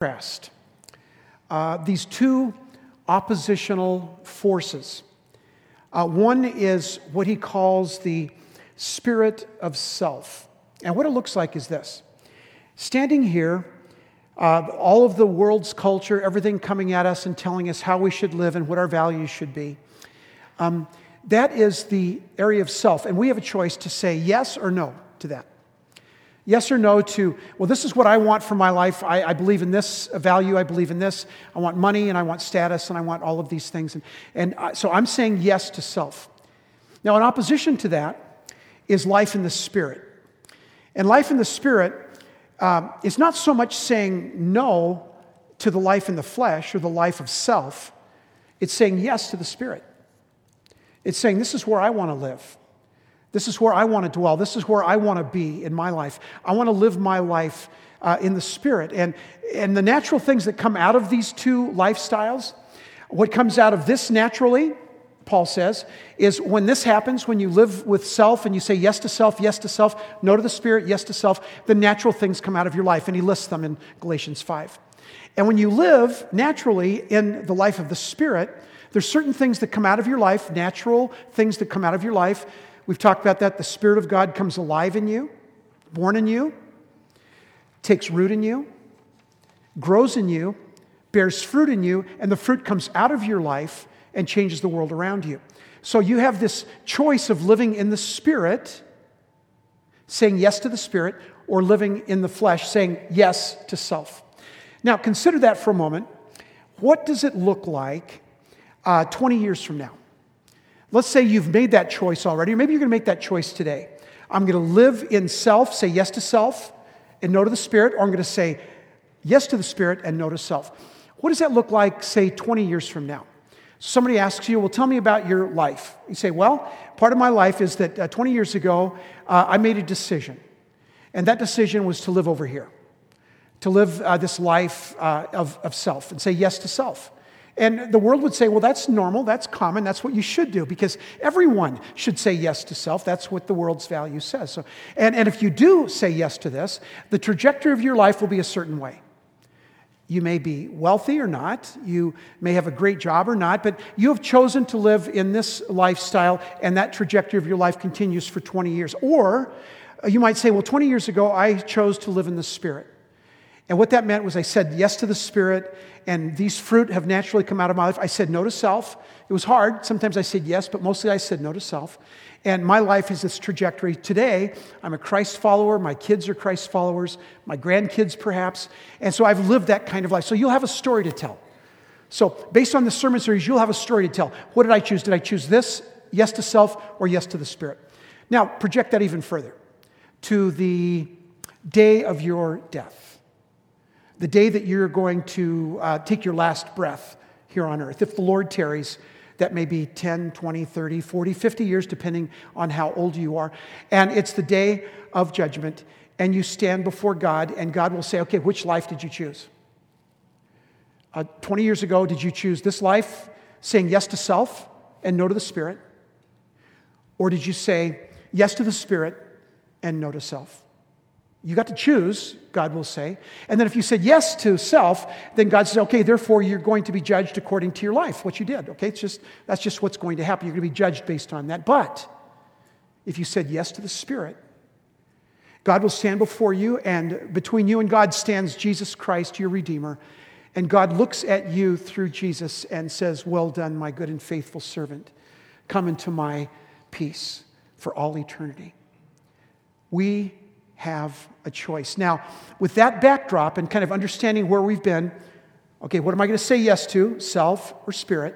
contrast. Uh, these two oppositional forces. Uh, one is what he calls the spirit of self. And what it looks like is this standing here, uh, all of the world's culture, everything coming at us and telling us how we should live and what our values should be. Um, that is the area of self. And we have a choice to say yes or no to that. Yes or no to, well, this is what I want for my life. I, I, believe in this value. I believe in this. I want money and I want status and I want all of these things. And, and I, so I'm saying yes to self. Now, in opposition to that is life in the Spirit. And life in the Spirit um, is not so much saying no to the life in the flesh or the life of self, it's saying yes to the Spirit. It's saying, this is where I want to live. This is where I want to dwell. This is where I want to be in my life. I want to live my life uh, in the Spirit. And, and the natural things that come out of these two lifestyles, what comes out of this naturally, Paul says, is when this happens, when you live with self and you say yes to self, yes to self, no to the Spirit, yes to self, the natural things come out of your life. And he lists them in Galatians 5. And when you live naturally in the life of the Spirit, there's certain things that come out of your life, natural things that come out of your life We've talked about that. The Spirit of God comes alive in you, born in you, takes root in you, grows in you, bears fruit in you, and the fruit comes out of your life and changes the world around you. So you have this choice of living in the Spirit, saying yes to the Spirit, or living in the flesh, saying yes to self. Now, consider that for a moment. What does it look like uh, 20 years from now? Let's say you've made that choice already, or maybe you're going to make that choice today. I'm going to live in self, say yes to self, and no to the Spirit, or I'm going to say yes to the Spirit and no to self. What does that look like, say, 20 years from now? Somebody asks you, Well, tell me about your life. You say, Well, part of my life is that uh, 20 years ago, uh, I made a decision. And that decision was to live over here, to live uh, this life uh, of, of self and say yes to self. And the world would say, well, that's normal, that's common, that's what you should do, because everyone should say yes to self. That's what the world's value says. So, and, and if you do say yes to this, the trajectory of your life will be a certain way. You may be wealthy or not, you may have a great job or not, but you have chosen to live in this lifestyle, and that trajectory of your life continues for 20 years. Or uh, you might say, well, 20 years ago, I chose to live in the Spirit. And what that meant was I said yes to the Spirit, and these fruit have naturally come out of my life. I said no to self. It was hard. Sometimes I said yes, but mostly I said no to self. And my life is this trajectory. Today, I'm a Christ follower. My kids are Christ followers, my grandkids perhaps. And so I've lived that kind of life. So you'll have a story to tell. So, based on the sermon series, you'll have a story to tell. What did I choose? Did I choose this, yes to self, or yes to the Spirit? Now, project that even further to the day of your death the day that you're going to uh, take your last breath here on earth. If the Lord tarries, that may be 10, 20, 30, 40, 50 years, depending on how old you are. And it's the day of judgment, and you stand before God, and God will say, Okay, which life did you choose? Uh, 20 years ago, did you choose this life, saying yes to self and no to the Spirit? Or did you say yes to the Spirit and no to self? You got to choose, God will say. And then if you said yes to self, then God says, okay, therefore you're going to be judged according to your life, what you did. Okay, it's just that's just what's going to happen. You're going to be judged based on that. But if you said yes to the Spirit, God will stand before you, and between you and God stands Jesus Christ, your Redeemer. And God looks at you through Jesus and says, Well done, my good and faithful servant. Come into my peace for all eternity. We have a choice. Now, with that backdrop and kind of understanding where we've been, okay, what am I going to say yes to, self or spirit?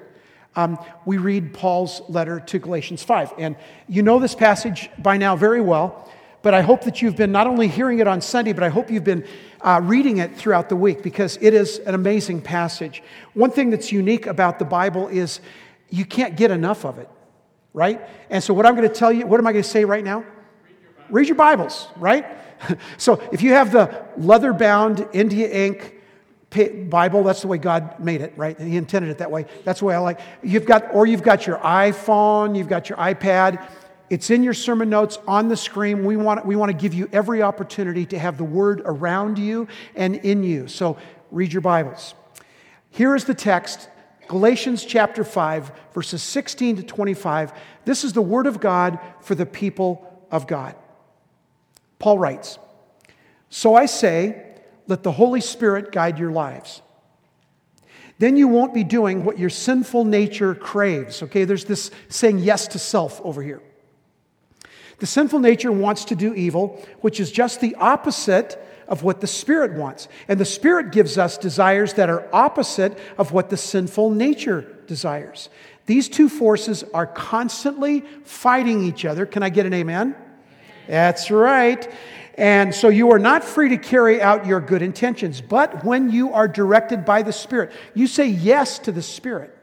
Um, we read Paul's letter to Galatians 5. And you know this passage by now very well, but I hope that you've been not only hearing it on Sunday, but I hope you've been uh, reading it throughout the week because it is an amazing passage. One thing that's unique about the Bible is you can't get enough of it, right? And so, what I'm going to tell you, what am I going to say right now? Read your Bibles, right? so if you have the leather bound India ink Bible, that's the way God made it, right? He intended it that way. That's the way I like. You've got, or you've got your iPhone, you've got your iPad. It's in your sermon notes on the screen. We want, we want to give you every opportunity to have the word around you and in you. So read your Bibles. Here is the text Galatians chapter 5, verses 16 to 25. This is the word of God for the people of God. Paul writes So I say, let the Holy Spirit guide your lives. Then you won't be doing what your sinful nature craves. Okay, there's this saying yes to self over here. The sinful nature wants to do evil, which is just the opposite of what the Spirit wants. And the Spirit gives us desires that are opposite of what the sinful nature desires. These two forces are constantly fighting each other. Can I get an amen? That's right. And so you are not free to carry out your good intentions. But when you are directed by the Spirit, you say yes to the Spirit.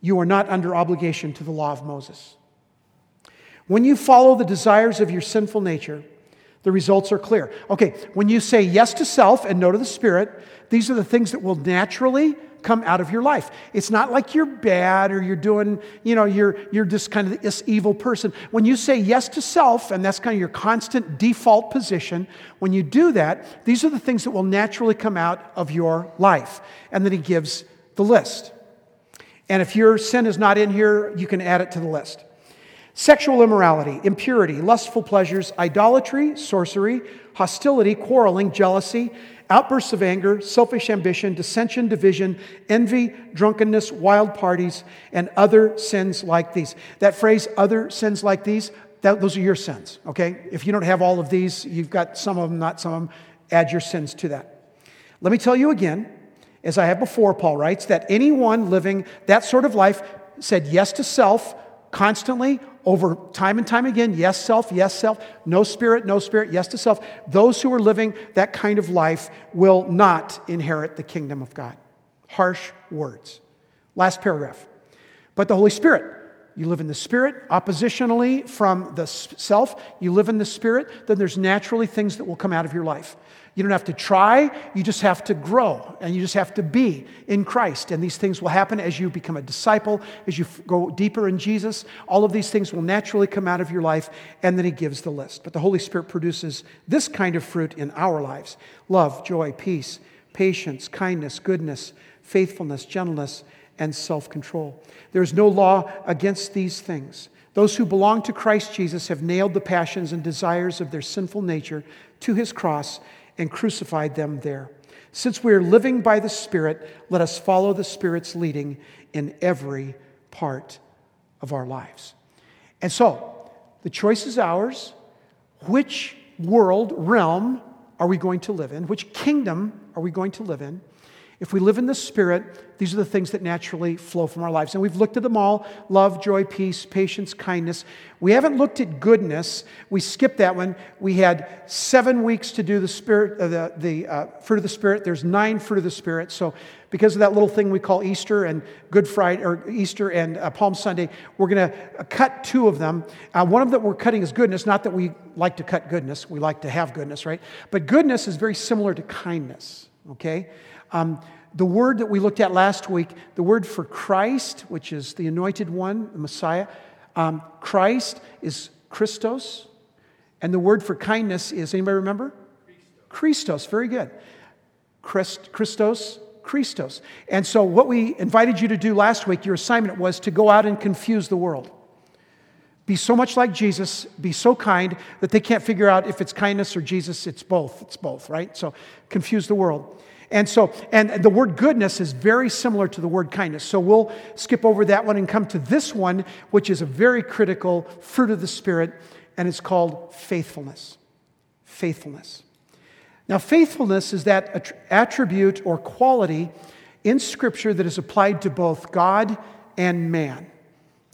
You are not under obligation to the law of Moses. When you follow the desires of your sinful nature, the results are clear. Okay, when you say yes to self and no to the Spirit, these are the things that will naturally come out of your life. It's not like you're bad or you're doing, you know, you're, you're just kind of this evil person. When you say yes to self, and that's kind of your constant default position, when you do that, these are the things that will naturally come out of your life. And then he gives the list. And if your sin is not in here, you can add it to the list. Sexual immorality, impurity, lustful pleasures, idolatry, sorcery, hostility, quarreling, jealousy, outbursts of anger, selfish ambition, dissension, division, envy, drunkenness, wild parties, and other sins like these. That phrase, other sins like these, that, those are your sins, okay? If you don't have all of these, you've got some of them, not some of them, add your sins to that. Let me tell you again, as I have before, Paul writes, that anyone living that sort of life said yes to self constantly over time and time again yes, self, yes, self, no spirit, no spirit, yes to self. Those who are living that kind of life will not inherit the kingdom of God. Harsh words. Last paragraph. But the Holy Spirit, you live in the Spirit, oppositionally from the self, you live in the Spirit, then there's naturally things that will come out of your life. You don't have to try, you just have to grow and you just have to be in Christ. And these things will happen as you become a disciple, as you go deeper in Jesus. All of these things will naturally come out of your life, and then He gives the list. But the Holy Spirit produces this kind of fruit in our lives love, joy, peace, patience, kindness, goodness, faithfulness, gentleness, and self control. There is no law against these things. Those who belong to Christ Jesus have nailed the passions and desires of their sinful nature to his cross and crucified them there. Since we are living by the Spirit, let us follow the Spirit's leading in every part of our lives. And so, the choice is ours. Which world, realm are we going to live in? Which kingdom are we going to live in? If we live in the Spirit, these are the things that naturally flow from our lives. And we've looked at them all love, joy, peace, patience, kindness. We haven't looked at goodness. We skipped that one. We had seven weeks to do the, spirit, uh, the, the uh, fruit of the Spirit. There's nine fruit of the Spirit. So, because of that little thing we call Easter and Good Friday, or Easter and uh, Palm Sunday, we're going to cut two of them. Uh, one of them that we're cutting is goodness. Not that we like to cut goodness, we like to have goodness, right? But goodness is very similar to kindness, okay? Um, the word that we looked at last week, the word for Christ, which is the anointed one, the Messiah, um, Christ is Christos. And the word for kindness is, anybody remember? Christos. Very good. Christ, Christos, Christos. And so, what we invited you to do last week, your assignment was to go out and confuse the world. Be so much like Jesus, be so kind that they can't figure out if it's kindness or Jesus. It's both. It's both, right? So, confuse the world. And so, and the word goodness is very similar to the word kindness. So we'll skip over that one and come to this one, which is a very critical fruit of the Spirit, and it's called faithfulness. Faithfulness. Now, faithfulness is that attribute or quality in Scripture that is applied to both God and man.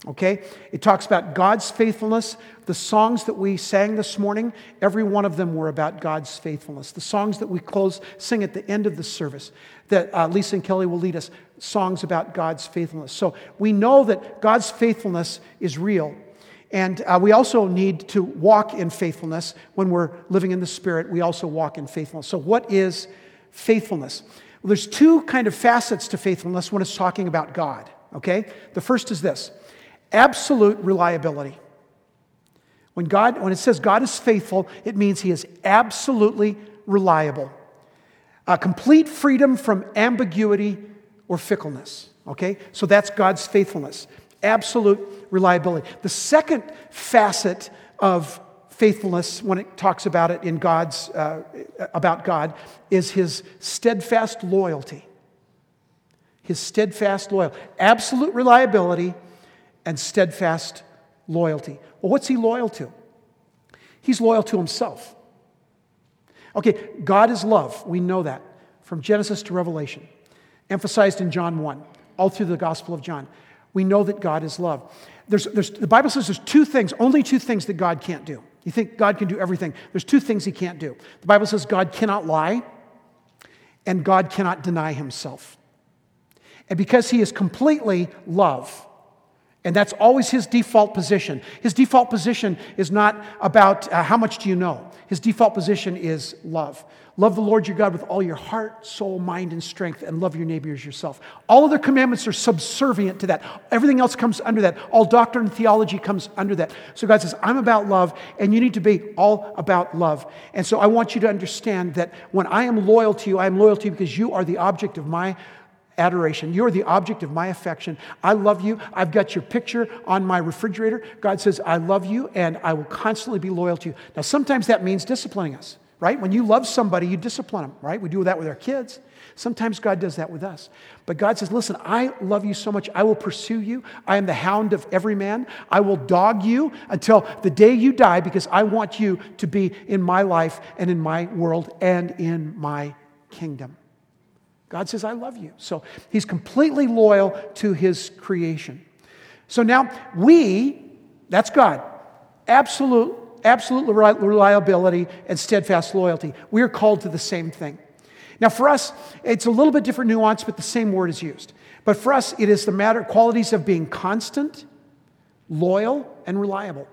Okay? It talks about God's faithfulness. The songs that we sang this morning, every one of them were about God's faithfulness. The songs that we close, sing at the end of the service, that uh, Lisa and Kelly will lead us, songs about God's faithfulness. So we know that God's faithfulness is real. And uh, we also need to walk in faithfulness. When we're living in the Spirit, we also walk in faithfulness. So, what is faithfulness? Well, there's two kind of facets to faithfulness when it's talking about God, okay? The first is this absolute reliability. When, God, when it says God is faithful, it means he is absolutely reliable. uh, complete freedom from ambiguity or fickleness. Okay? So that's God's faithfulness, absolute reliability. The second facet of faithfulness, when it talks about it in God's, uh, about God, is his steadfast loyalty. His steadfast loyalty. Absolute reliability and steadfast loyalty. Well, what's he loyal to? He's loyal to himself. Okay, God is love. We know that from Genesis to Revelation, emphasized in John 1, all through the Gospel of John. We know that God is love. There's, there's, the Bible says there's two things, only two things that God can't do. You think God can do everything. There's two things he can't do. The Bible says God cannot lie and God cannot deny himself. And because he is completely love, and that's always his default position. His default position is not about uh, how much do you know. His default position is love. Love the Lord your God with all your heart, soul, mind, and strength, and love your neighbor as yourself. All other commandments are subservient to that. Everything else comes under that. All doctrine and theology comes under that. So God says, I'm about love, and you need to be all about love. And so I want you to understand that when I am loyal to you, I am loyal to you because you are the object of my adoration. You're the object of my affection. I love you. I've got your picture on my refrigerator. God says, I love you and I will constantly be loyal to you. Now, sometimes that means disciplining us, right? When you love somebody, you discipline them, right? We do that with our kids. Sometimes God does that with us. But God says, Listen, I love you so much. I will pursue you. I am the hound of every man. I will dog you until the day you die because I want you to be in my life and in my world and in my kingdom. God says, I love you. So he's completely loyal to his creation. So now we, that's God, absolute, absolute reliability and steadfast loyalty. We are called to the same thing. Now, for us, it's a little bit different nuance, but the same word is used. But for us, it is the matter qualities of being constant, loyal, and reliable.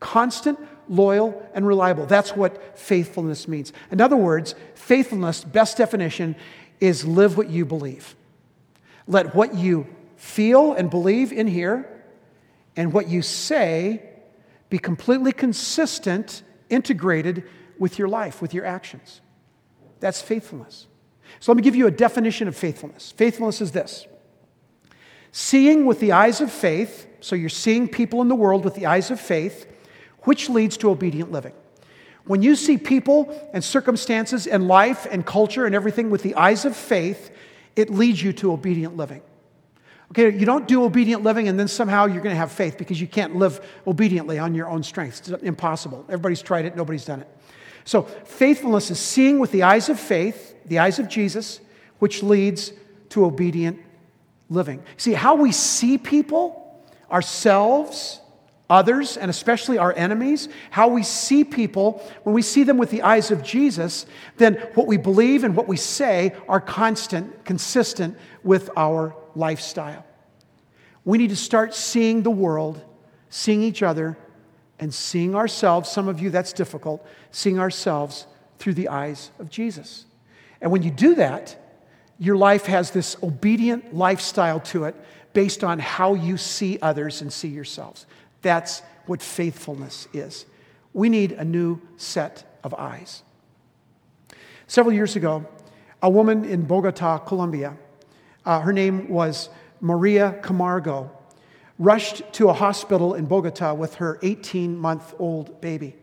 Constant, loyal, and reliable. That's what faithfulness means. In other words, faithfulness, best definition, is live what you believe. Let what you feel and believe in here and what you say be completely consistent, integrated with your life, with your actions. That's faithfulness. So let me give you a definition of faithfulness. Faithfulness is this seeing with the eyes of faith, so you're seeing people in the world with the eyes of faith, which leads to obedient living. When you see people and circumstances and life and culture and everything with the eyes of faith, it leads you to obedient living. Okay, you don't do obedient living and then somehow you're going to have faith because you can't live obediently on your own strength. It's impossible. Everybody's tried it, nobody's done it. So, faithfulness is seeing with the eyes of faith, the eyes of Jesus, which leads to obedient living. See, how we see people, ourselves, others, and especially our enemies, how we see people, when we see them with the eyes of Jesus, then what we believe and what we say are constant, consistent with our lifestyle. We need to start seeing the world, seeing each other, and seeing ourselves. Some of you, that's difficult, seeing ourselves through the eyes of Jesus. And when you do that, your life has this obedient lifestyle to it based on how you see others and see yourselves. That's what faithfulness is. We need a new set of eyes. Several years ago, a woman in Bogota, Colombia, uh, her name was Maria Camargo, rushed to a hospital in Bogota with her 18 month old baby.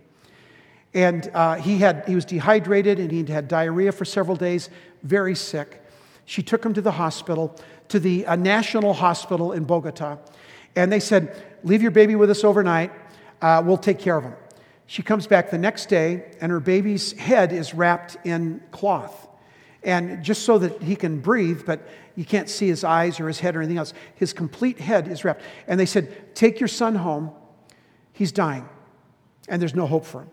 And uh, he, had, he was dehydrated and he'd had diarrhea for several days, very sick. She took him to the hospital, to the uh, National Hospital in Bogota. And they said, Leave your baby with us overnight. Uh, we'll take care of him. She comes back the next day, and her baby's head is wrapped in cloth. And just so that he can breathe, but you can't see his eyes or his head or anything else, his complete head is wrapped. And they said, Take your son home. He's dying, and there's no hope for him.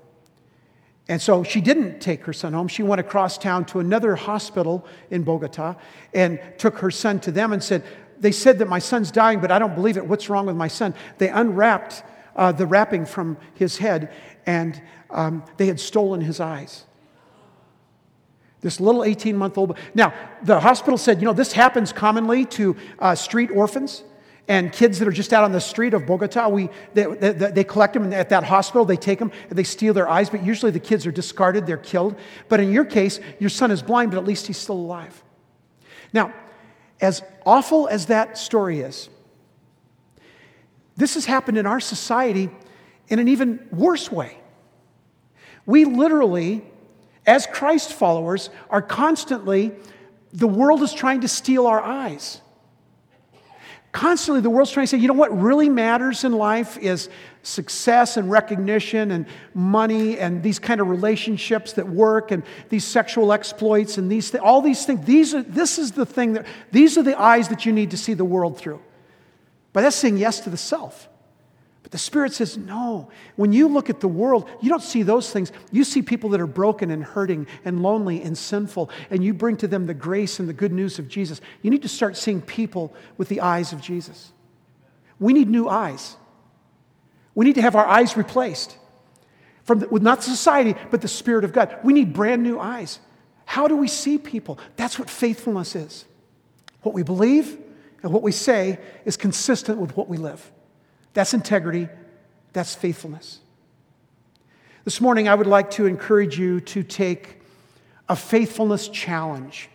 And so she didn't take her son home. She went across town to another hospital in Bogota and took her son to them and said, they said that my son's dying, but I don't believe it. What's wrong with my son? They unwrapped uh, the wrapping from his head, and um, they had stolen his eyes. This little 18 month old. Now, the hospital said, you know, this happens commonly to uh, street orphans. And kids that are just out on the street of Bogota, we, they, they, they, collect them at that hospital, they take them, and they steal their eyes, but usually the kids are discarded, they're killed. But in your case, your son is blind, but at least he's still alive. Now, as awful as that story is, this has happened in our society in an even worse way. We literally, as Christ followers, are constantly, the world is trying to steal our eyes. Constantly, the world's trying to say, you know what really matters in life is success and recognition and money and these kind of relationships that work and these sexual exploits and these th- all these things. These are, this is the thing that, these are the eyes that you need to see the world through. But that's saying yes to the self. But the Spirit says, no. When you look at the world, you don't see those things. You see people that are broken and hurting and lonely and sinful, and you bring to them the grace and the good news of Jesus. You need to start seeing people with the eyes of Jesus. We need new eyes. We need to have our eyes replaced from the, with not society, but the Spirit of God. We need brand new eyes. How do we see people? That's what faithfulness is. What we believe and what we say is consistent with what we live. That's integrity, that's faithfulness. This morning, I would like to encourage you to take a faithfulness challenge.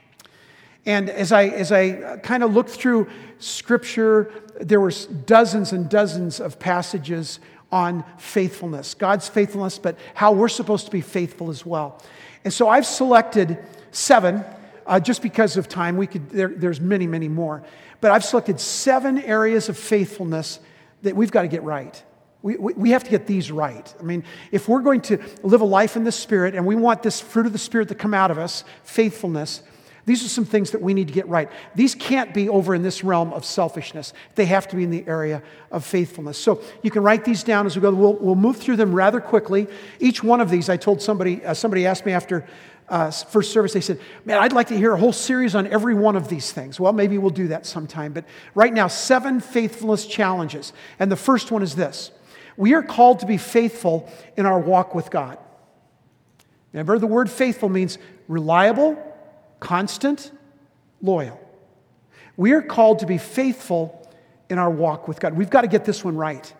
And as I, as I kind of looked through scripture, there were dozens and dozens of passages on faithfulness, God's faithfulness, but how we're supposed to be faithful as well. And so I've selected seven, uh, just because of time. We could, there, there's many, many more. But I've selected seven areas of faithfulness that we've got to get right. We, we, we, have to get these right. I mean, if we're going to live a life in the Spirit and we want this fruit of the Spirit to come out of us, faithfulness, these are some things that we need to get right. These can't be over in this realm of selfishness. They have to be in the area of faithfulness. So you can write these down as we go. We'll, we'll move through them rather quickly. Each one of these, I told somebody, uh, somebody asked me after uh, first service, they said, Man, I'd like to hear a whole series on every one of these things. Well, maybe we'll do that sometime. But right now, seven faithfulness challenges. And the first one is this We are called to be faithful in our walk with God. Remember, the word faithful means reliable, constant, loyal. We are called to be faithful in our walk with God. We've got to get this one right.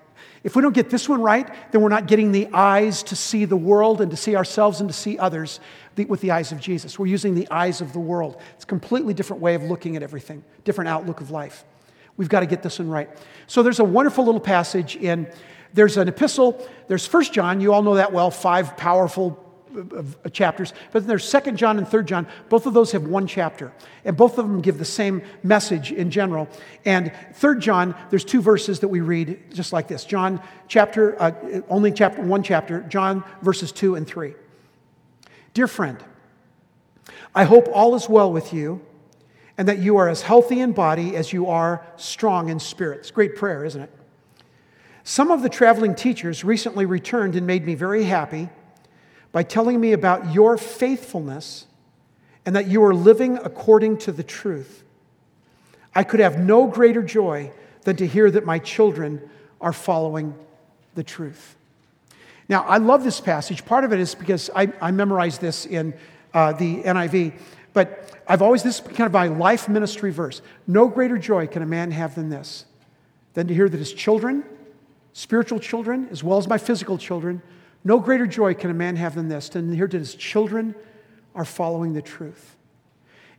If we don't get this one right, then we're not getting the eyes to see the world and to see ourselves and to see others with the eyes of Jesus. We're using the eyes of the world. It's a completely different way of looking at everything, different outlook of life. We've got to get this one right. So there's a wonderful little passage in there's an epistle, there's First John, you all know that well, five powerful chapters. But there's Second John and Third John. Both of those have one chapter, and both of them give the same message in general. And Third John, there's two verses that we read just like this. John chapter, uh, only chapter one chapter. John verses two and three. Dear friend, I hope all is well with you, and that you are as healthy in body as you are strong in spirit. It's great prayer, isn't it? Some of the traveling teachers recently returned and made me very happy by telling me about your faithfulness and that you are living according to the truth. I could have no greater joy than to hear that my children are following the truth. Now, I love this passage. Part of it is because I, I memorized this in uh, the NIV, but I've always, this is kind of my life ministry verse. No greater joy can a man have than this, than to hear that his children, spiritual children, as well as my physical children, no greater joy can a man have than this, than hear that his children are following the truth.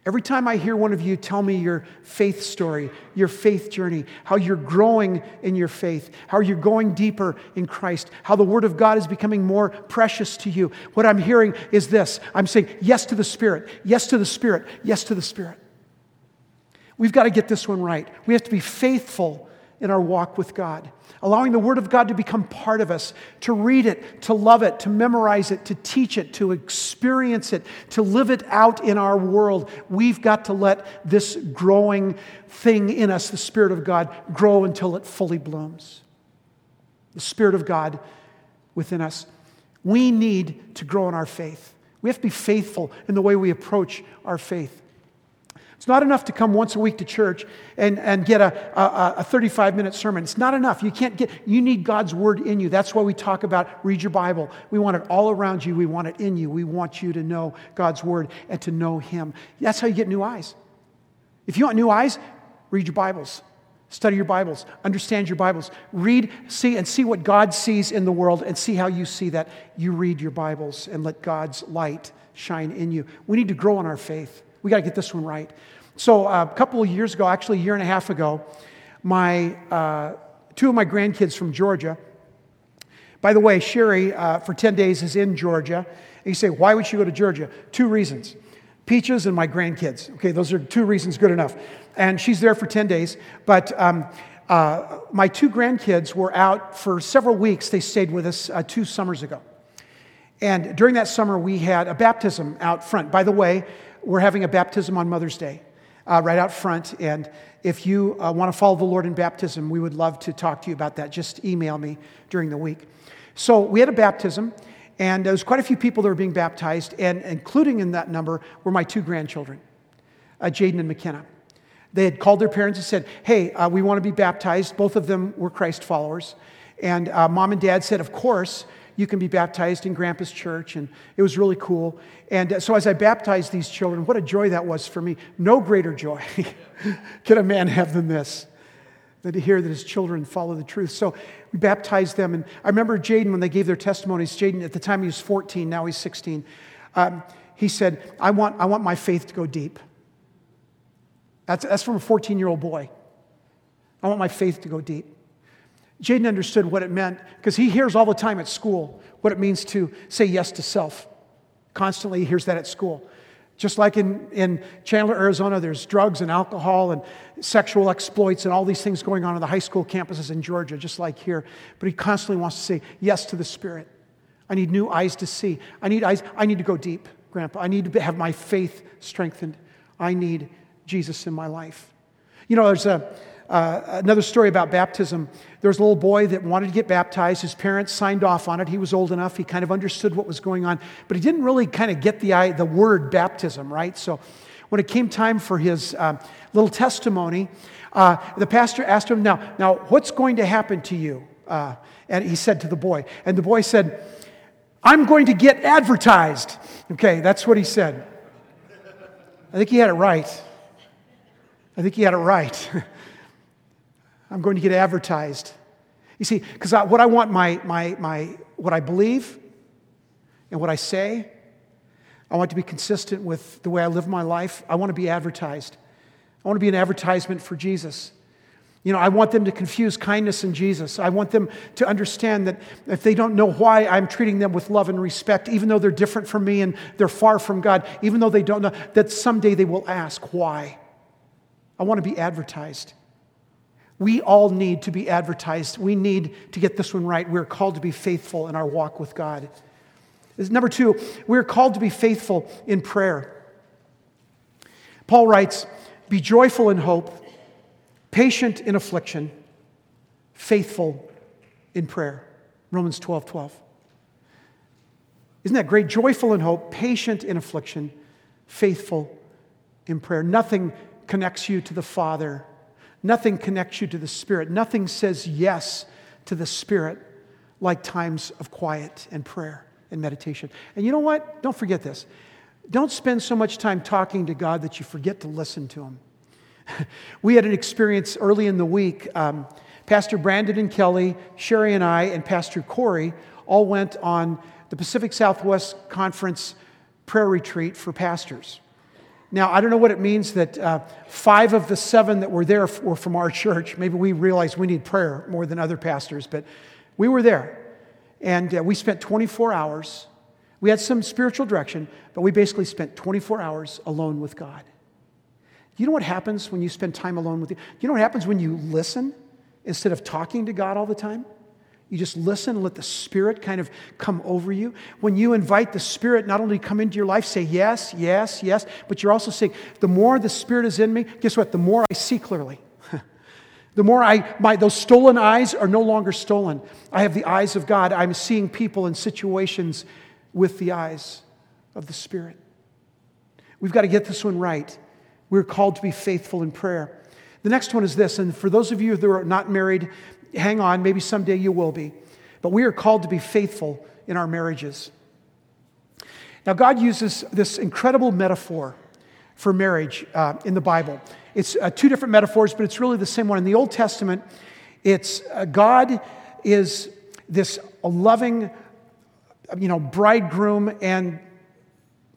Every time I hear one of you tell me your faith story, your faith journey, how you're growing in your faith, how you're going deeper in Christ, how the Word of God is becoming more precious to you, what I'm hearing is this I'm saying yes to the Spirit, yes to the Spirit, yes to the Spirit. We've got to get this one right. We have to be faithful in our walk with God allowing the Word of God to become part of us, to read it, to love it, to memorize it, to teach it, to experience it, to live it out in our world. We've got to let this growing thing in us, the Spirit of God, grow until it fully blooms. The Spirit of God within us. We need to grow in our faith. We have to be faithful in the way we approach our faith. It's not enough to come once a week to church and, and get a, a, a 35 minute sermon. It's not enough. You can't get, you need God's word in you. That's why we talk about read your Bible. We want it all around you. We want it in you. We want you to know God's word and to know Him. That's how you get new eyes. If you want new eyes, read your Bibles. Study your Bibles, understand your Bibles, read, see, and see what God sees in the world and see how you see that. You read your Bibles and let God's light shine in you. We need to grow in our faith. We got to get this one right. So, uh, a couple of years ago, actually a year and a half ago, my, uh, two of my grandkids from Georgia, by the way, Sherry, uh, for 10 days, is in Georgia. And you say, why would she go to Georgia? Two reasons Peaches and my grandkids. Okay, those are two reasons good enough. And she's there for 10 days. But um, uh, my two grandkids were out for several weeks. They stayed with us uh, two summers ago. And during that summer, we had a baptism out front. By the way, we're having a baptism on Mother's Day uh, right out front. And if you uh, want to follow the Lord in baptism, we would love to talk to you about that. Just email me during the week. So we had a baptism. And there was quite a few people that were being baptized, and including in that number were my two grandchildren, uh, Jaden and McKenna. They had called their parents and said, Hey, uh, we want to be baptized. Both of them were Christ followers. And uh, mom and dad said, Of course, you can be baptized in Grandpa's church. And it was really cool. And uh, so as I baptized these children, what a joy that was for me. No greater joy can a man have than this than to hear that his children follow the truth. So we baptized them. And I remember Jaden, when they gave their testimonies, Jaden, at the time he was 14, now he's 16, um, he said, I want, I want my faith to go deep. That's, that's from a 14 year old boy. I want my faith to go deep. Jaden understood what it meant because he hears all the time at school what it means to say yes to self. Constantly he hears that at school. Just like in, in Chandler, Arizona, there's drugs and alcohol and sexual exploits and all these things going on in the high school campuses in Georgia, just like here. But he constantly wants to say yes to the Spirit. I need new eyes to see. I need eyes. I need to go deep, Grandpa. I need to have my faith strengthened. I need Jesus in my life. You know, there's a, uh, another story about baptism. There was a little boy that wanted to get baptized. His parents signed off on it. He was old enough. He kind of understood what was going on, but he didn't really kind of get the, the word baptism, right? So when it came time for his uh, little testimony, uh, the pastor asked him, now, now, what's going to happen to you? Uh, and he said to the boy, and the boy said, I'm going to get advertised. Okay, that's what he said. I think he had it right. I think he had it right. I'm going to get advertised. You see, because what I want my, my, my, what I believe and what I say, I want to be consistent with the way I live my life. I want to be advertised. I want to be an advertisement for Jesus. You know, I want them to confuse kindness and Jesus. I want them to understand that if they don't know why I'm treating them with love and respect, even though they're different from me and they're far from God, even though they don't know, that someday they will ask why. I want to be advertised. We all need to be advertised. We need to get this one right. We're called to be faithful in our walk with God. Number two, we're called to be faithful in prayer. Paul writes, Be joyful in hope, patient in affliction, faithful in prayer. Romans 12 12. Isn't that great? Joyful in hope, patient in affliction, faithful in prayer. Nothing connects you to the Father Nothing connects you to the Spirit. Nothing says yes to the Spirit like times of quiet and prayer and meditation. And you know what? Don't forget this. Don't spend so much time talking to God that you forget to listen to Him. we had an experience early in the week. Um, Pastor Brandon and Kelly, Sherry and I, and Pastor Corey all went on the Pacific Southwest Conference prayer retreat for pastors. Now, I don't know what it means that uh, five of the seven that were there were from our church. Maybe we realized we need prayer more than other pastors, but we were there. And uh, we spent 24 hours. We had some spiritual direction, but we basically spent 24 hours alone with God. You know what happens when you spend time alone with you? You know what happens when you listen instead of talking to God all the time? You just listen and let the Spirit kind of come over you. When you invite the Spirit not only come into your life, say yes, yes, yes, but you're also saying, the more the Spirit is in me, guess what? The more I see clearly. the more I, my, those stolen eyes are no longer stolen. I have the eyes of God. I'm seeing people and situations with the eyes of the Spirit. We've got to get this one right. We're called to be faithful in prayer. The next one is this, and for those of you that are not married, hang on, maybe someday you will be. But we are called to be faithful in our marriages. Now, God uses this incredible metaphor for marriage uh, in the Bible. It's uh, two different metaphors, but it's really the same one. In the Old Testament, it's uh, God is this loving, you know, bridegroom, and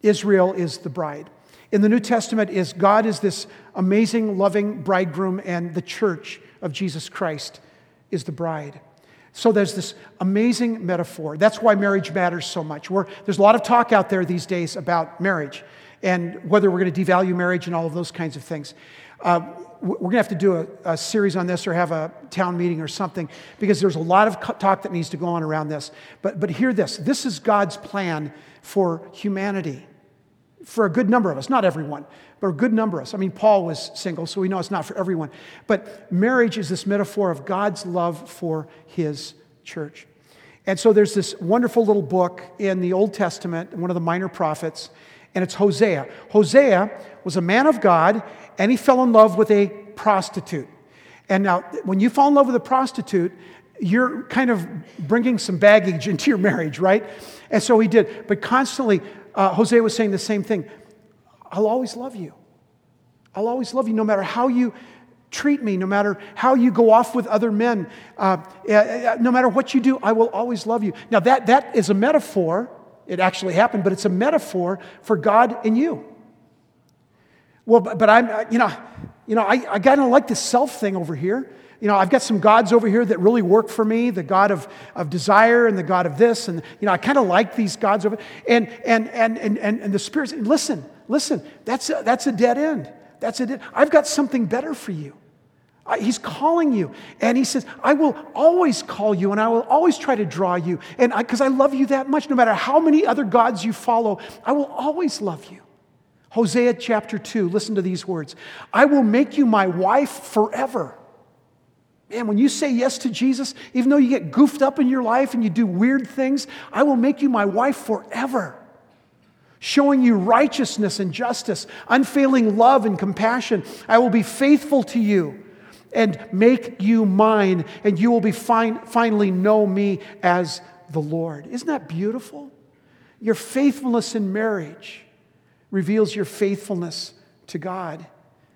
Israel is the bride. In the New Testament, is God is this amazing, loving bridegroom, and the church of Jesus Christ is the bride. So there's this amazing metaphor. That's why marriage matters so much. We're, there's a lot of talk out there these days about marriage and whether we're going to devalue marriage and all of those kinds of things. Uh, we're going to have to do a, a, series on this or have a town meeting or something because there's a lot of talk that needs to go on around this. But, but hear this this is God's plan for humanity, for a good number of us, not everyone, but a good number of us. I mean, Paul was single, so we know it's not for everyone. But marriage is this metaphor of God's love for his church. And so there's this wonderful little book in the Old Testament, one of the minor prophets, and it's Hosea. Hosea was a man of God, and he fell in love with a prostitute. And now, when you fall in love with a prostitute, you're kind of bringing some baggage into your marriage, right? And so he did. But constantly, uh, Hosea was saying the same thing I'll always love you. I'll always love you no matter how you treat me, no matter how you go off with other men, uh, uh, uh no matter what you do, I will always love you. Now, that, that is a metaphor. It actually happened, but it's a metaphor for God and you. Well, but, but I'm, uh, you know, you know, I, I kind of like this self thing over here. You know, I've got some gods over here that really work for me the God of, of desire and the God of this. And, you know, I kind of like these gods over and, and, and, and, and, and the spirits. Listen, listen, that's a, that's a dead end. That's a dead, I've got something better for you. He's calling you. And he says, I will always call you and I will always try to draw you. And because I, I love you that much, no matter how many other gods you follow, I will always love you. Hosea chapter 2, listen to these words I will make you my wife forever. Man, when you say yes to Jesus, even though you get goofed up in your life and you do weird things, I will make you my wife forever. Showing you righteousness and justice, unfailing love and compassion. I will be faithful to you and make you mine, and you will be fine, finally know me as the Lord. Isn't that beautiful? Your faithfulness in marriage reveals your faithfulness to God.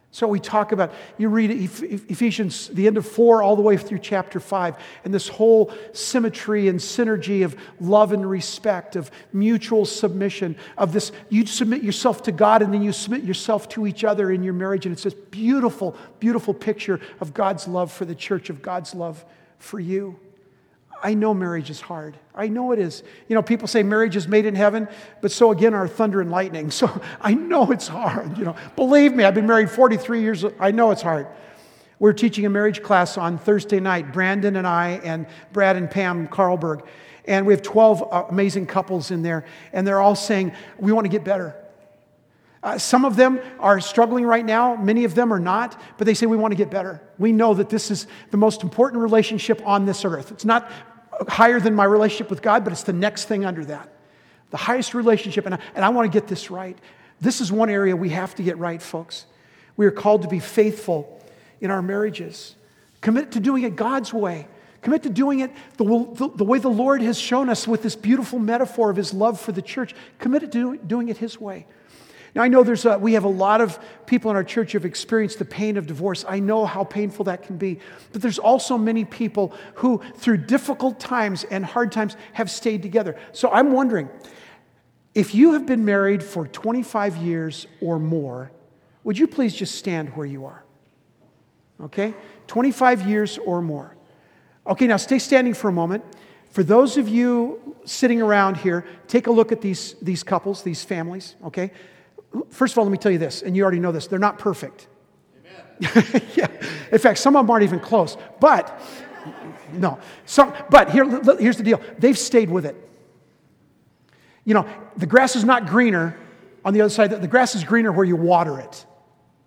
So we talk about, you read Ephesians, the end of four, all the way through chapter five, and this whole symmetry and synergy of love and respect, of mutual submission, of this, you submit yourself to God and then you submit yourself to each other in your marriage. And it's this beautiful, beautiful picture of God's love for the church, of God's love for you. I know marriage is hard. I know it is. You know, people say marriage is made in heaven, but so again are thunder and lightning. So I know it's hard. You know, believe me, I've been married 43 years. I know it's hard. We're teaching a marriage class on Thursday night, Brandon and I, and Brad and Pam Carlberg. And we have 12 uh, amazing couples in there, and they're all saying, We want to get better. Uh, some of them are struggling right now, many of them are not, but they say we want to get better. We know that this is the most important relationship on this earth. It's not higher than my relationship with God, but it's the next thing under that. The highest relationship, and I, and I want to get this right. This is one area we have to get right, folks. We are called to be faithful in our marriages, commit to doing it God's way. Commit to doing it the, the, the, way the Lord has shown us with this beautiful metaphor of His love for the church. Commit to doing it His way. Now, I know there's a, we have a lot of people in our church who have experienced the pain of divorce. I know how painful that can be. But there's also many people who, through difficult times and hard times, have stayed together. So I'm wondering if you have been married for 25 years or more, would you please just stand where you are? Okay? 25 years or more. Okay, now stay standing for a moment. For those of you sitting around here, take a look at these, these couples, these families, okay? First of all, let me tell you this, and you already know this they're not perfect. yeah. In fact, some of them aren't even close. But, no. Some, but here, here's the deal they've stayed with it. You know, the grass is not greener on the other side, the grass is greener where you water it.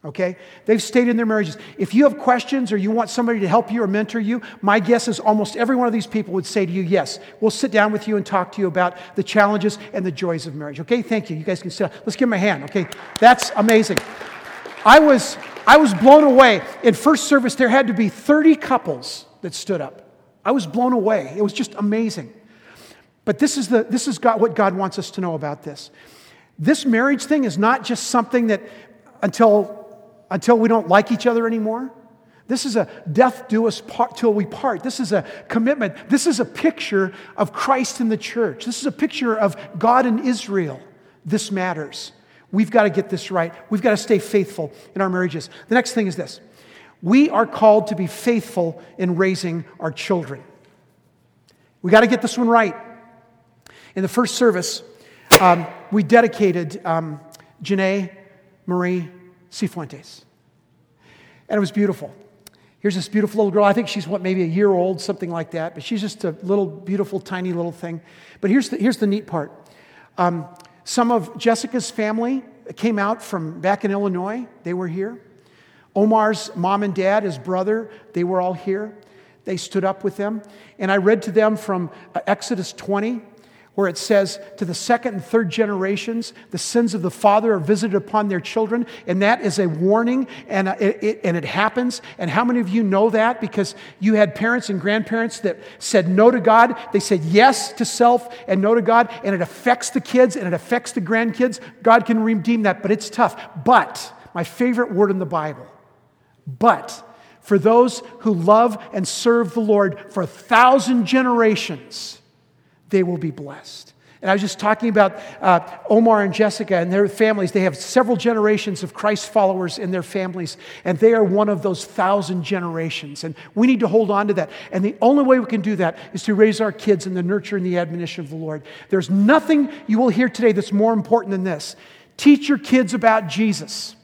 Okay? They've stayed in their marriages. If you have questions or you want somebody to help you or mentor you, my guess is almost every one of these people would say to you, Yes, we'll sit down with you and talk to you about the challenges and the joys of marriage. Okay? Thank you. You guys can sit down. Let's give them a hand. Okay? That's amazing. I was, I was blown away. In first service, there had to be 30 couples that stood up. I was blown away. It was just amazing. But this is, the, this is God, what God wants us to know about this. This marriage thing is not just something that until until we don't like each other anymore. This is a death do us part till we part. This is a commitment. This is a picture of Christ in the church. This is a picture of God in Israel. This matters. We've got to get this right. We've got to stay faithful in our marriages. The next thing is this we are called to be faithful in raising our children. We got to get this one right. In the first service, um, we dedicated um, Janae Marie Cifuentes. And it was beautiful. Here's this beautiful little girl. I think she's what, maybe a year old, something like that. But she's just a little, beautiful, tiny little thing. But here's the, here's the neat part. Um, some of Jessica's family came out from back in Illinois. They were here. Omar's mom and dad, his brother, they were all here. They stood up with them. And I read to them from uh, Exodus 20, where it says, To the second and third generations, the sins of the father are visited upon their children. And that is a warning, and uh, it, it, and it happens. And how many of you know that? Because you had parents and grandparents that said no to God. They said yes to self and no to God, and it affects the kids and it affects the grandkids. God can redeem that, but it's tough. But, my favorite word in the Bible, but for those who love and serve the Lord for a thousand generations, they will be blessed. And I was just talking about uh, Omar and Jessica and their families. They have several generations of Christ followers in their families, and they are one of those thousand generations. And we need to hold on to that. And the only way we can do that is to raise our kids in the nurture and the admonition of the Lord. There's nothing you will hear today that's more important than this. Teach your kids about Jesus.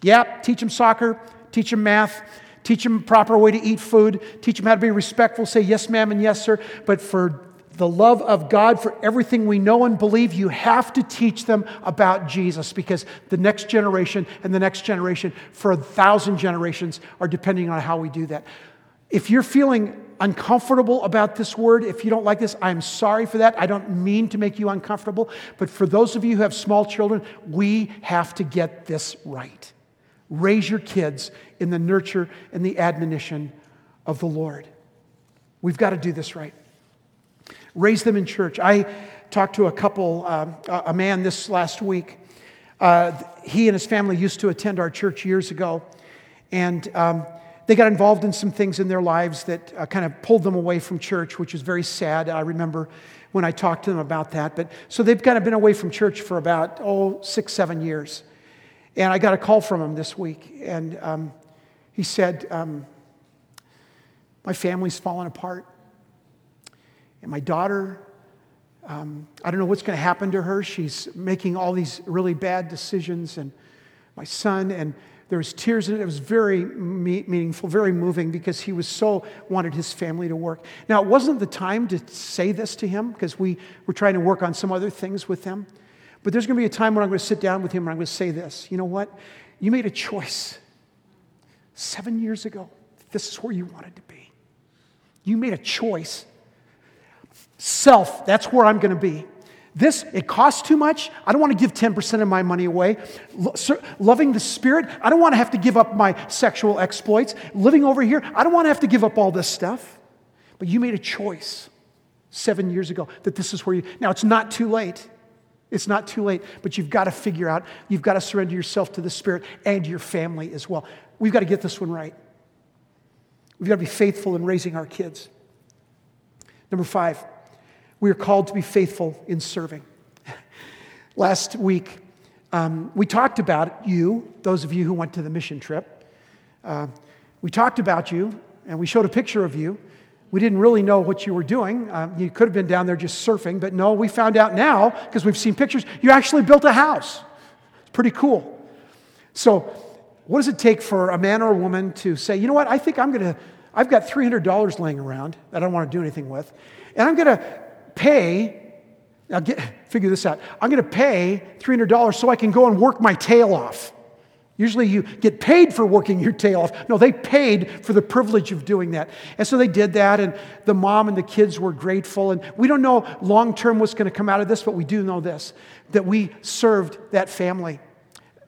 Yep, teach them soccer, teach them math, teach them proper way to eat food, teach them how to be respectful, say yes, ma'am, and yes, sir. But for the love of God, for everything we know and believe, you have to teach them about Jesus because the next generation and the next generation, for a thousand generations, are depending on how we do that. If you're feeling uncomfortable about this word, if you don't like this, I'm sorry for that. I don't mean to make you uncomfortable. But for those of you who have small children, we have to get this right. Raise your kids in the nurture and the admonition of the Lord. We've got to do this right. Raise them in church. I talked to a couple, uh, a man this last week. Uh, he and his family used to attend our church years ago, and um, they got involved in some things in their lives that uh, kind of pulled them away from church, which was very sad. I remember when I talked to them about that. But so they've kind of been away from church for about oh six, seven years. And I got a call from him this week, and um, he said, um, My family's fallen apart. And my daughter, um, I don't know what's going to happen to her. She's making all these really bad decisions. And my son, and there was tears in it. It was very meaningful, very moving because he was so wanted his family to work. Now, it wasn't the time to say this to him because we were trying to work on some other things with him. But there's going to be a time when I'm going to sit down with him and I'm going to say this. You know what? You made a choice seven years ago. This is where you wanted to be. You made a choice. Self, that's where I'm going to be. This, it costs too much. I don't want to give 10% of my money away. loving the Spirit, I don't want to have to give up my sexual exploits. Living over here, I don't want to have to give up all this stuff. But you made a choice seven years ago that this is where you. Now, it's not too late. It's not too late, but you've got to figure out, you've got to surrender yourself to the Spirit and your family as well. We've got to get this one right. We've got to be faithful in raising our kids. Number five, we are called to be faithful in serving. Last week, um, we talked about you, those of you who went to the mission trip. Uh, we talked about you, and we showed a picture of you. We didn't really know what you were doing. Um, you could have been down there just surfing, but no, we found out now because we've seen pictures. You actually built a house. It's pretty cool. So, what does it take for a man or a woman to say, you know what, I think I'm going to, I've got $300 laying around that I don't want to do anything with, and I'm going to pay, now get, figure this out, I'm going to pay $300 so I can go and work my tail off. Usually you get paid for working your tail off. No, they paid for the privilege of doing that. And so they did that, and the mom and the kids were grateful. And we don't know long term what's going to come out of this, but we do know this that we served that family.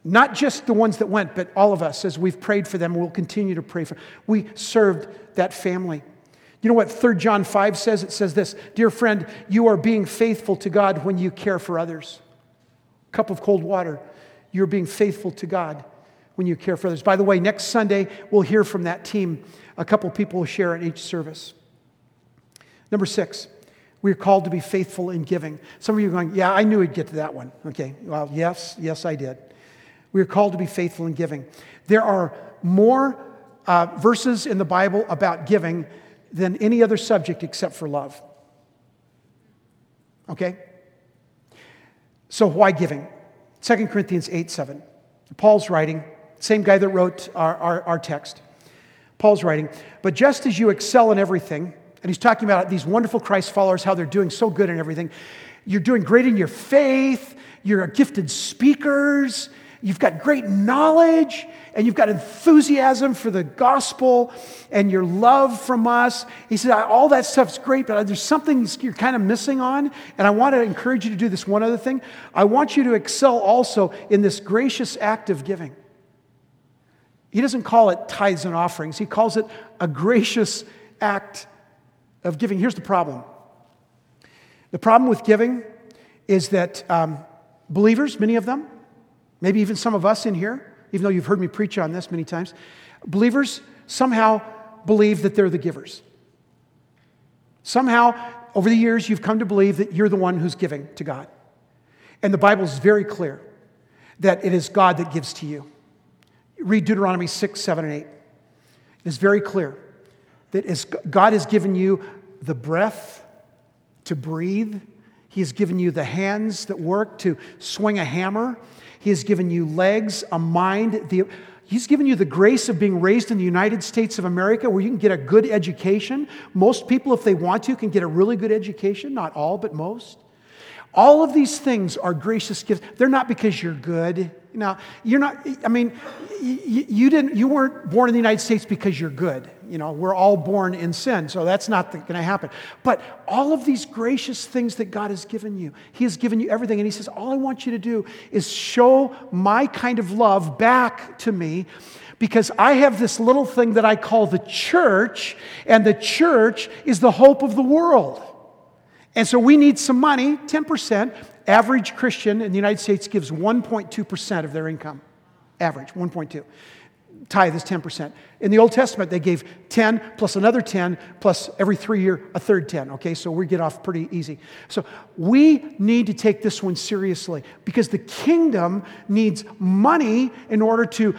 Not just the ones that went, but all of us, as we've prayed for them, we'll continue to pray for. We served that family. You know what 3 John 5 says? It says this Dear friend, you are being faithful to God when you care for others. Cup of cold water. You're being faithful to God when you care for others. By the way, next Sunday, we'll hear from that team. A couple people will share in each service. Number six, we're called to be faithful in giving. Some of you are going, Yeah, I knew we'd get to that one. Okay, well, yes, yes, I did. We're called to be faithful in giving. There are more uh, verses in the Bible about giving than any other subject except for love. Okay? So, why giving? 2 Corinthians 8 7. Paul's writing, same guy that wrote our, our, our text. Paul's writing, but just as you excel in everything, and he's talking about these wonderful Christ followers, how they're doing so good in everything. You're doing great in your faith, you're gifted speakers, you've got great knowledge, and you've got enthusiasm for the gospel and your love from us. He said, All that stuff's great, but there's something you're kind of missing on. And I want to encourage you to do this one other thing. I want you to excel also in this gracious act of giving. He doesn't call it tithes and offerings, he calls it a gracious act of giving. Here's the problem the problem with giving is that um, believers, many of them, maybe even some of us in here, even though you've heard me preach on this many times, believers somehow believe that they're the givers. Somehow, over the years, you've come to believe that you're the one who's giving to God. And the Bible is very clear that it is God that gives to you. Read Deuteronomy 6, 7, and 8. It is very clear that God has given you the breath to breathe, He has given you the hands that work to swing a hammer, He has given you legs, a mind. The, He's given you the grace of being raised in the United States of America where you can get a good education. Most people, if they want to, can get a really good education. Not all, but most. All of these things are gracious gifts. They're not because you're good. Now, you're not, I mean, you, you, didn't, you weren't born in the United States because you're good. You know, we're all born in sin, so that's not going to happen. But all of these gracious things that God has given you, He has given you everything. And He says, All I want you to do is show my kind of love back to me because I have this little thing that I call the church, and the church is the hope of the world. And so we need some money, 10%. Average Christian in the United States gives 1.2% of their income. Average, 1.2. Tithe is 10%. In the Old Testament, they gave 10 plus another 10 plus every three year a third 10. Okay, so we get off pretty easy. So we need to take this one seriously because the kingdom needs money in order to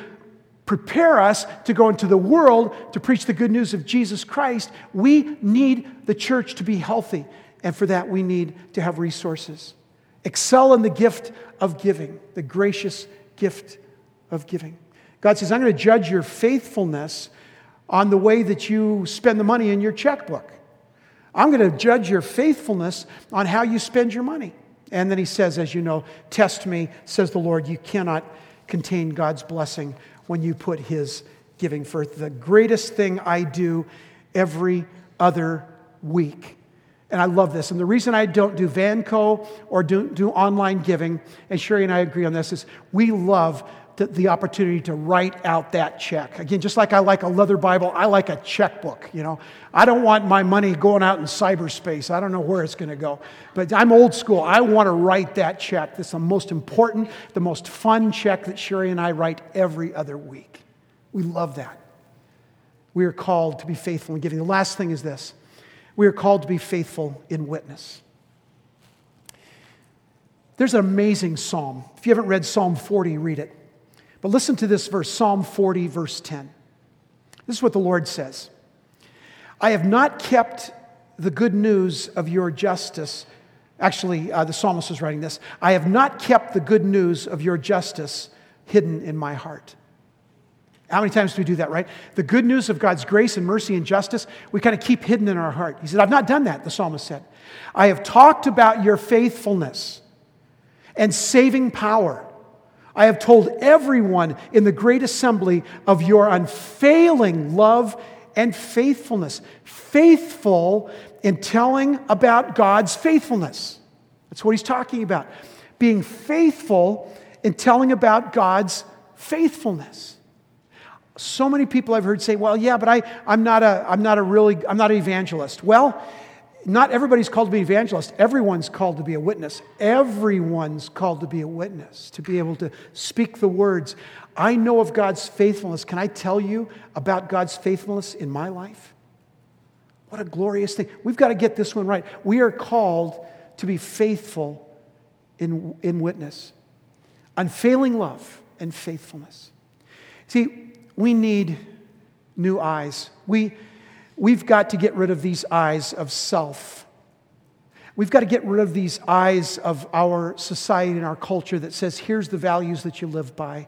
prepare us to go into the world to preach the good news of Jesus Christ. We need the church to be healthy. And for that, we need to have resources. Excel in the gift of giving, the gracious gift of giving. God says, I'm going to judge your faithfulness on the way that you spend the money in your checkbook. I'm going to judge your faithfulness on how you spend your money. And then he says, as you know, test me, says the Lord, you cannot contain God's blessing when you put his giving forth. The greatest thing I do every other week and I love this. And the reason I don't do Vanco or do, do online giving, and Sherry and I agree on this, is we love the, the, opportunity to write out that check. Again, just like I like a leather Bible, I like a checkbook. You know, I don't want my money going out in cyberspace. I don't know where it's going to go. But I'm old school. I want to write that check. This is the most important, the most fun check that Sherry and I write every other week. We love that. We are called to be faithful in giving. The last thing is this we are called to be faithful in witness. There's an amazing psalm. If you haven't read Psalm 40, read it. But listen to this verse, Psalm 40, verse 10. This is what the Lord says I have not kept the good news of your justice. Actually, uh, the psalmist is writing this I have not kept the good news of your justice hidden in my heart. How many times do we do that, right? The good news of God's grace and mercy and justice, we kind of keep hidden in our heart. He said, I've not done that, the psalmist said. I have talked about your faithfulness and saving power. I have told everyone in the great assembly of your unfailing love and faithfulness. Faithful in telling about God's faithfulness. That's what he's talking about. Being faithful in telling about God's faithfulness. So many people I've heard say, well, yeah, but I, I'm, not a, I'm not a really, I'm not an evangelist. Well, not everybody's called to be an evangelist. Everyone's called to be a witness. Everyone's called to be a witness, to be able to speak the words. I know of God's faithfulness. Can I tell you about God's faithfulness in my life? What a glorious thing. We've got to get this one right. We are called to be faithful in, in witness, unfailing love and faithfulness. See, we need new eyes. We, we've got to get rid of these eyes of self. We've got to get rid of these eyes of our society and our culture that says, here's the values that you live by.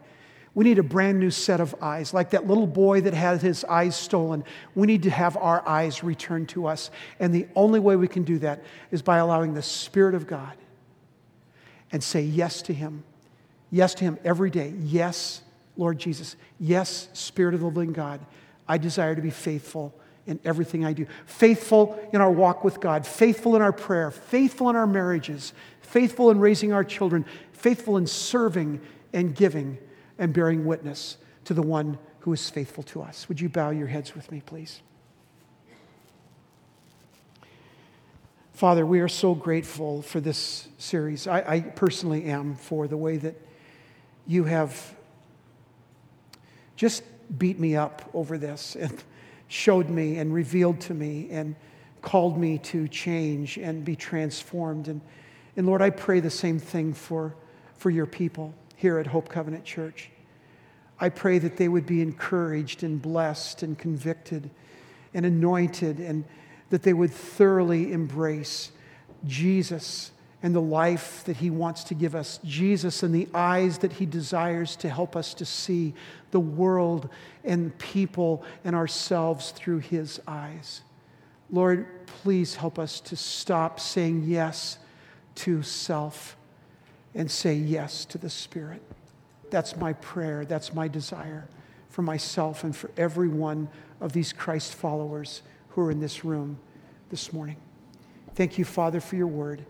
We need a brand new set of eyes. Like that little boy that had his eyes stolen, we need to have our eyes returned to us. And the only way we can do that is by allowing the Spirit of God and say yes to Him. Yes to Him every day. Yes, Lord Jesus. Yes, Spirit of the living God. I desire to be faithful in everything I do. Faithful in our walk with God, faithful in our prayer, faithful in our marriages, faithful in raising our children, faithful in serving and giving and bearing witness to the one who is faithful to us. Would you bow your heads with me, please? Father, we are so grateful for this series. I, I, personally am for the way that you have just beat me up over this and showed me and revealed to me and called me to change and be transformed. And, and Lord, I pray the same thing for, for your people here at Hope Covenant Church. I pray that they would be encouraged and blessed and convicted and anointed and that they would thoroughly embrace Jesus and the life that he wants to give us, Jesus and the eyes that he desires to help us to see the world and people and ourselves through his eyes. Lord, please help us to stop saying yes to self and say yes to the Spirit. That's my prayer. That's my desire for myself and for every one of these Christ followers who are in this room this morning. Thank you, Father, for your word.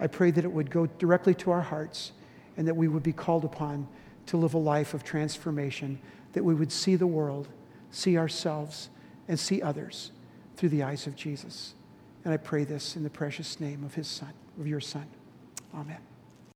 I pray that it would go directly to our hearts and that we would be called upon to live a life of transformation, that we would see the world, see ourselves, and see others through the eyes of Jesus. And I pray this in the precious name of his Son, of your Son. Amen.